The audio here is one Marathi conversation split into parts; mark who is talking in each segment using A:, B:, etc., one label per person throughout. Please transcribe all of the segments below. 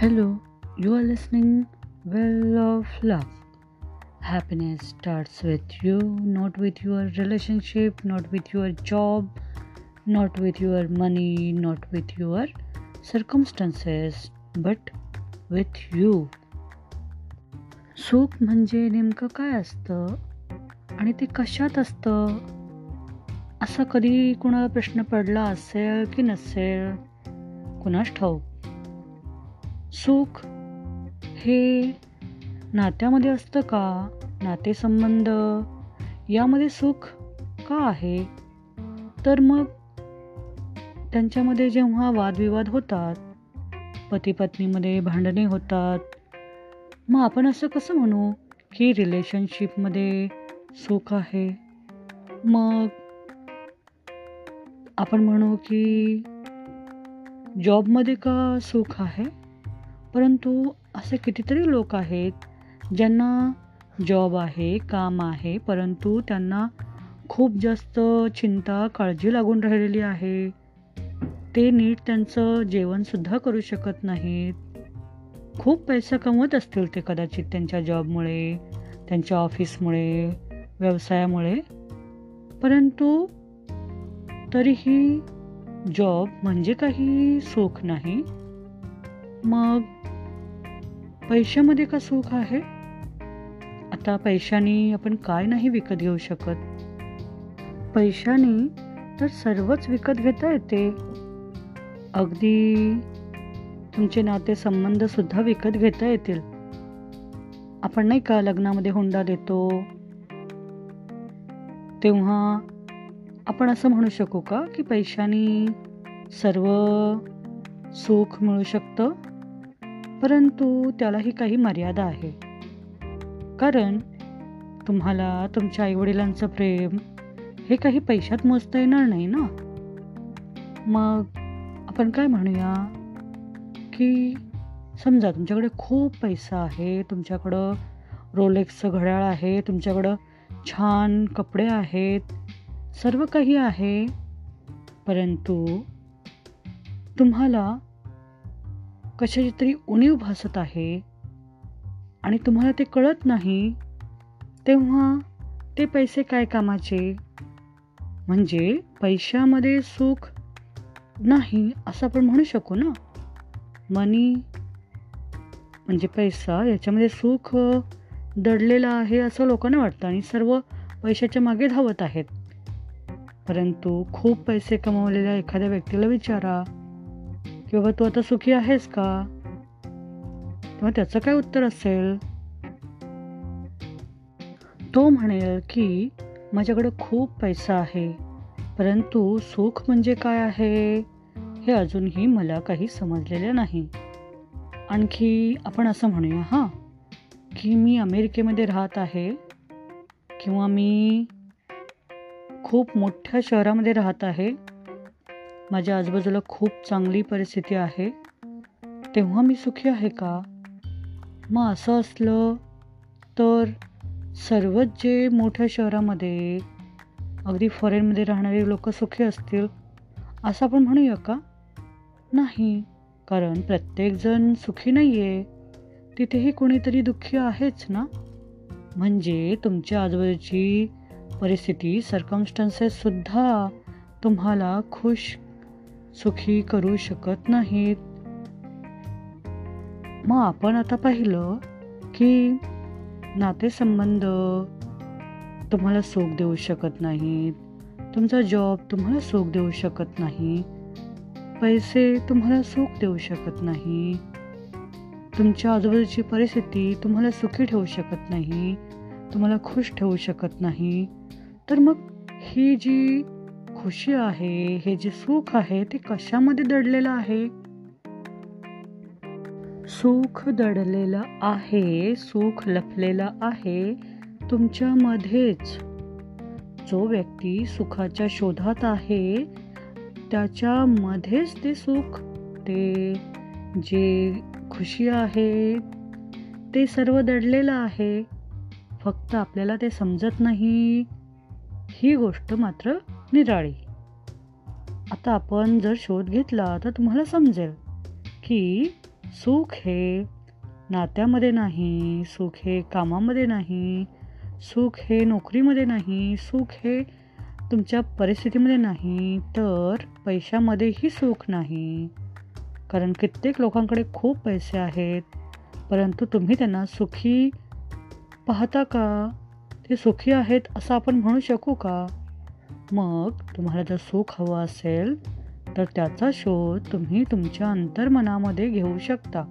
A: Hello you are listening well of love happiness starts with you not with your relationship not with your job not with your money not with your circumstances but with you सुख म्हणजे नेमकं काय असतं आणि ते कशात असतं? असा कधी कुणाला प्रश्न पडला असेल की नसेल? कुणास ठाऊक? सुख हे नात्यामध्ये असतं का? नातेसंबंध? यामध्ये सुख का आहे? तर मग त्यांच्यामध्ये जेव्हा वादविवाद होतात पती पत्नीमध्ये भांडणे होतात मग आपण असं कसं म्हणू की रिलेशनशिपमध्ये सुख आहे? मग आपण म्हणू की जॉबमध्ये का सुख आहे? परंतु असे कितीतरी लोक आहेत ज्यांना जॉब आहे काम आहे परंतु त्यांना खूप जास्त चिंता काळजी लागून राहिलेली आहे. ते नीट त्यांचं जेवणसुद्धा करू शकत नाहीत. खूप पैसा कमवत असतील ते कदाचित त्यांच्या जॉबमुळे त्यांच्या ऑफिसमुळे व्यवसायामुळे. परंतु तरीही जॉब म्हणजे काही सुख नाही. मग पैशामध्ये का सुख आहे? आता पैशाने आपण काय नाही विकत घेऊ शकत? पैशाने तर सर्वच विकत घेता येते. अगदी तुमचे नाते संबंध सुद्धा विकत घेता येतील. आपण नाही का लग्नामध्ये हुंडा देतो? तेव्हा आपण असं म्हणू शकू का की पैशाने सर्व सुख मिळू शकतं? परंतु त्यालाही काही मर्यादा आहे कारण तुम्हाला तुमच्या आईवडिलांचं प्रेम हे काही पैशात मोजता येणार नाही ना? मग आपण काय म्हणूया? की समजा तुमच्याकडे खूप पैसा आहे तुमच्याकडं रोलेक्सचं घड्याळ आहे तुमच्याकडं छान कपडे आहेत सर्व काही आहे परंतु तुम्हाला कशाची तरी उणीव भासत आहे आणि तुम्हाला ते कळत नाही तेव्हा ते पैसे काय कामाचे? म्हणजे पैशामध्ये सुख नाही असं आपण म्हणू शकू ना? मनी म्हणजे पैसा याच्यामध्ये सुख दडलेलं आहे असं लोकांना वाटतं आणि सर्व पैशाच्या मागे धावत आहेत. परंतु खूप पैसे कमावलेल्या एखाद्या व्यक्तीला विचारा की बाबा तू आता सुखी आहेस का? तेव्हा त्याचं काय उत्तर असेल? तो म्हणेल की माझ्याकडे खूप पैसा आहे परंतु सुख म्हणजे काय आहे? हे अजूनही मला काही समजलेलं नाही. आणखी आपण असं म्हणूया हां की मी अमेरिकेमध्ये राहत आहे किंवा मी खूप मोठ्या शहरामध्ये राहत आहे माझ्या आजूबाजूला खूप चांगली परिस्थिती आहे. तेव्हा मी सुखी आहे का? मग असं असलं तर सर्वच जे मोठ्या शहरामध्ये अगदी फॉरेनमध्ये राहणारे लोक सुखी असतील असं आपण म्हणूया का? नाही. कारण प्रत्येकजण सुखी नाही आहे तिथेही कोणीतरी दुःखी आहेच ना? म्हणजे तुमच्या आजूबाजूची परिस्थिती सर्कमस्टन्सेससुद्धा तुम्हाला खुश सुखी करू शकत नाहीत. मग आपण आता पाहिलं की नातेसंबंध तुम्हाला सुख देऊ शकत नाहीत. तुमचा जॉब तुम्हाला सुख देऊ शकत नाही. पैसे तुम्हाला सुख देऊ शकत नाही. तुमच्या आजूबाजूची परिस्थिती तुम्हाला सुखी ठेवू शकत नाही. तुम्हाला खुश ठेवू शकत नाही. तर मग ही जी खुशी आहे हे जे सुख आहे ते कशामध्ये दडलेलं आहे? सुख दडलेलं आहे सुख लपलेलं आहे तुमच्यामध्येच जो व्यक्ती सुखाच्या शोधात आहे त्याच्यामध्येच ते सुख ते जे खुशी आहे ते सर्व दडलेलं आहे. फक्त आपल्याला ते समजत नाही. ही गोष्ट मात्र निराळी. आता आपण जर शोध घेतला तर तुम्हाला समजेल की सुख हे नात्यामध्ये नाही सुख हे कामामध्ये नाही सुख हे नोकरीमध्ये नाही सुख हे तुमच्या परिस्थितीमध्ये नाही तर पैशामध्येही सुख नाही. कारण कित्येक लोकांकडे खूप पैसे आहेत परंतु तुम्ही त्यांना सुखी पाहता का? ते सुखी आहेत असं आपण म्हणू शकू का? मग तुम्हाला जर सुख हवं असेल तर त्याचा शोध तुम्ही तुमच्या अंतर्मनामध्ये घेऊ शकता.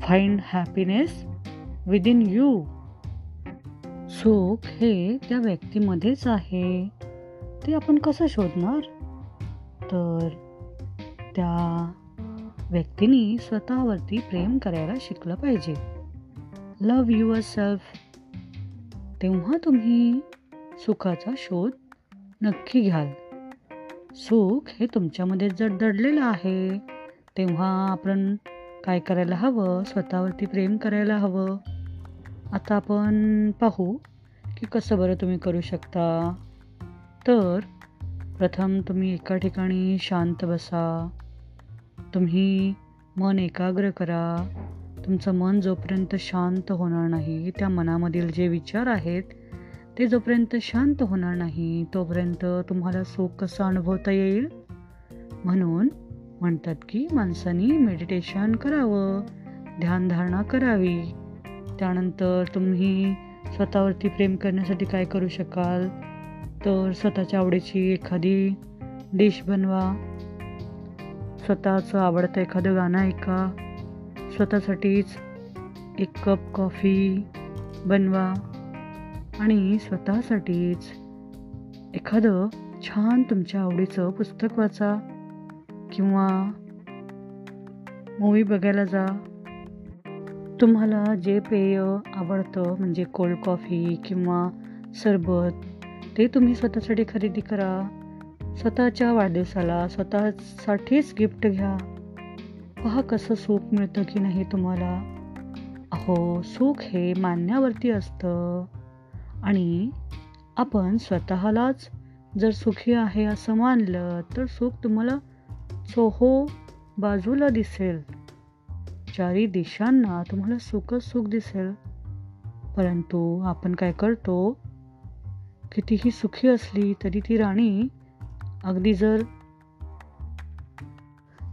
A: फाइंड हॅपीनेस विदिन यू सुख हे त्या व्यक्तीमध्येच आहे. ते आपण कसं शोधणार? तर त्या व्यक्तीने स्वतःवरती प्रेम करायला शिकलं पाहिजे. लव युअर सेल्फ तेव्हा तुम्ही सुखाचा शोध नक्की घ्याल. सुख हे तुमच्यामध्ये जर दडलेलं आहे. तेव्हा आपण काय करायला हवं? स्वतःवरती प्रेम करायला हवं. आता आपण पाहू की कसं बरं तुम्ही करू शकता. तर प्रथम तुम्ही एका ठिकाणी शांत बसा. तुम्ही मन एकाग्र करा. तुमचं मन जोपर्यंत शांत होणार नाही त्या मनामधील जे विचार आहेत ते जोपर्यंत शांत होणार नाही तोपर्यंत तुम्हाला सुख कसं अनुभवता येईल? म्हणून म्हणतात की माणसानी मेडिटेशन करावं ध्यानधारणा करावी. त्यानंतर तुम्ही स्वतःवरती प्रेम करण्यासाठी काय करू शकाल? तर स्वतःच्या आवडीची एखादी डिश बनवा. स्वतःचं आवडतं एखादं गाणं ऐका. स्वतःसाठीच एक कप कॉफी बनवा आणि स्वतःसाठीच एखादं छान तुमच्या आवडीचं पुस्तक वाचा किंवा मूवी बघायला जा. तुम्हाला जे पेय आवडतं म्हणजे कोल्ड कॉफी किंवा सरबत ते तुम्ही स्वतःसाठी खरेदी करा. स्वतःच्या वाढदिवसाला स्वतःसाठीच गिफ्ट घ्या. पहा कसं सुख मिळतं की नाही तुम्हाला. अहो सुख हे मान्यावरती असतं. आणि आपण स्वतःलाच जर सुखी आहे असं मानलं तर सुख तुम्हाला चोहो बाजूला दिसेल. चारी दिशांना तुम्हाला सुखच सुख दिसेल. परंतु आपण काय करतो? कितीही सुखी असली तरी ती राणी अगदी जर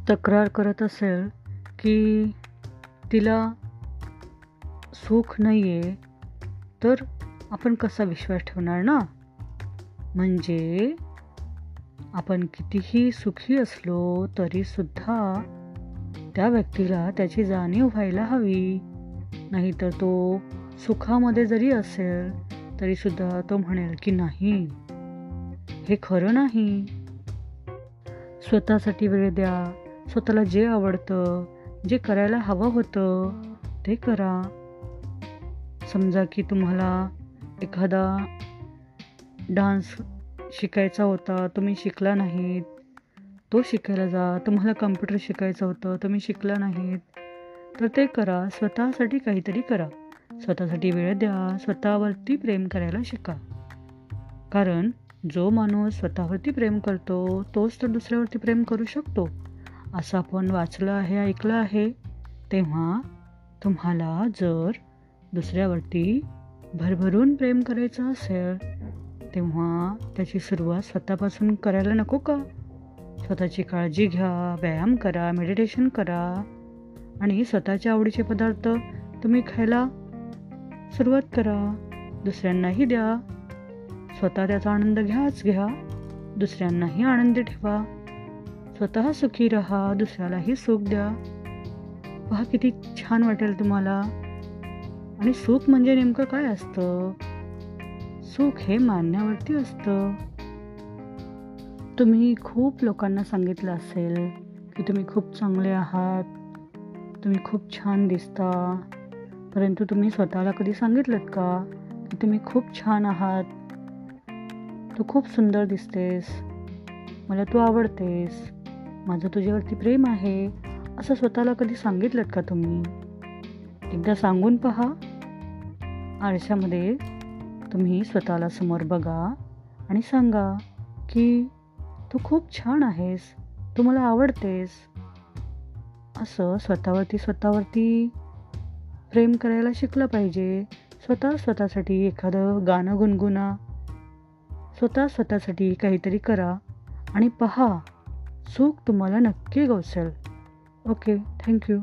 A: तक्रार करत असेल की तिला सुख नाही आहे तर आपण कसा विश्वास ठेवणार ना? म्हणजे आपण कितीही सुखी असलो तरीसुद्धा त्या व्यक्तीला त्याची जाणीव व्हायला हवी. नाहीतर तो सुखामध्ये जरी असेल तरीसुद्धा तो म्हणेल की नाही. हे खरं नाही. स्वतःसाठी वेळ द्या. स्वतःला जे आवडतं जे करायला हवं होतं ते करा. समजा की तुम्हाला एखादा डान्स शिकायचा होता तुम्ही शिकला नाहीत तो शिकायला जा. तुम्हाला कम्प्युटर शिकायचं होतं तुम्ही शिकला नाहीत तर ते करा. स्वतःसाठी काहीतरी करा. स्वतःसाठी वेळ द्या. स्वतःवरती प्रेम करायला शिका. कारण जो माणूस स्वतःवरती प्रेम करतो तोच तर दुसऱ्यावरती प्रेम करू शकतो. असं आपण वाचलं आहे ऐकलं आहे तेव्हा तुम्हाला जर दुसऱ्यावरती भरभरून प्रेम करायचं असेल तेव्हा त्याची सुरुवात स्वतःपासून करायला नको का? स्वतःची काळजी घ्या व्यायाम करा मेडिटेशन करा आणि स्वतःच्या आवडीचे पदार्थ तुम्ही खायला सुरुवात करा. दुसऱ्यांनाही द्या. स्वतः त्याचा आनंद घ्याच घ्या. दुसऱ्यांनाही आनंदी ठेवा. स्वतः सुखी राहा दुसऱ्यालाही सुख द्या. पहा किती छान वाटेल तुम्हाला. आणि सुख म्हणजे नेमकं काय असतं? सुख हे मानण्यावरती असतं. तुम्ही खूप लोकांना सांगितलं असेल की तुम्ही खूप चांगले आहात तुम्ही खूप छान दिसता. परंतु तुम्ही स्वतःला कधी सांगितलं का की तुम्ही खूप छान आहात? तू खूप सुंदर दिसतेस. मला तू आवडतेस. माझं तुझ्यावरती प्रेम आहे असं स्वतःला कधी सांगितलं का तुम्ही? एकदा सांगून पहा. आरशामध्ये तुम्ही स्वतःला समोर बघा आणि सांगा की तू खूप छान आहेस तू मला आवडतेस. असं स्वतःवरती स्वतःवरती प्रेम करायला शिकलं पाहिजे. स्वतः स्वतःसाठी एखादं गाणं गुणगुणा. स्वतः स्वतःसाठी काहीतरी करा आणि पहा चूक तुम्हाला नक्की गवसेल ओके थँक्यू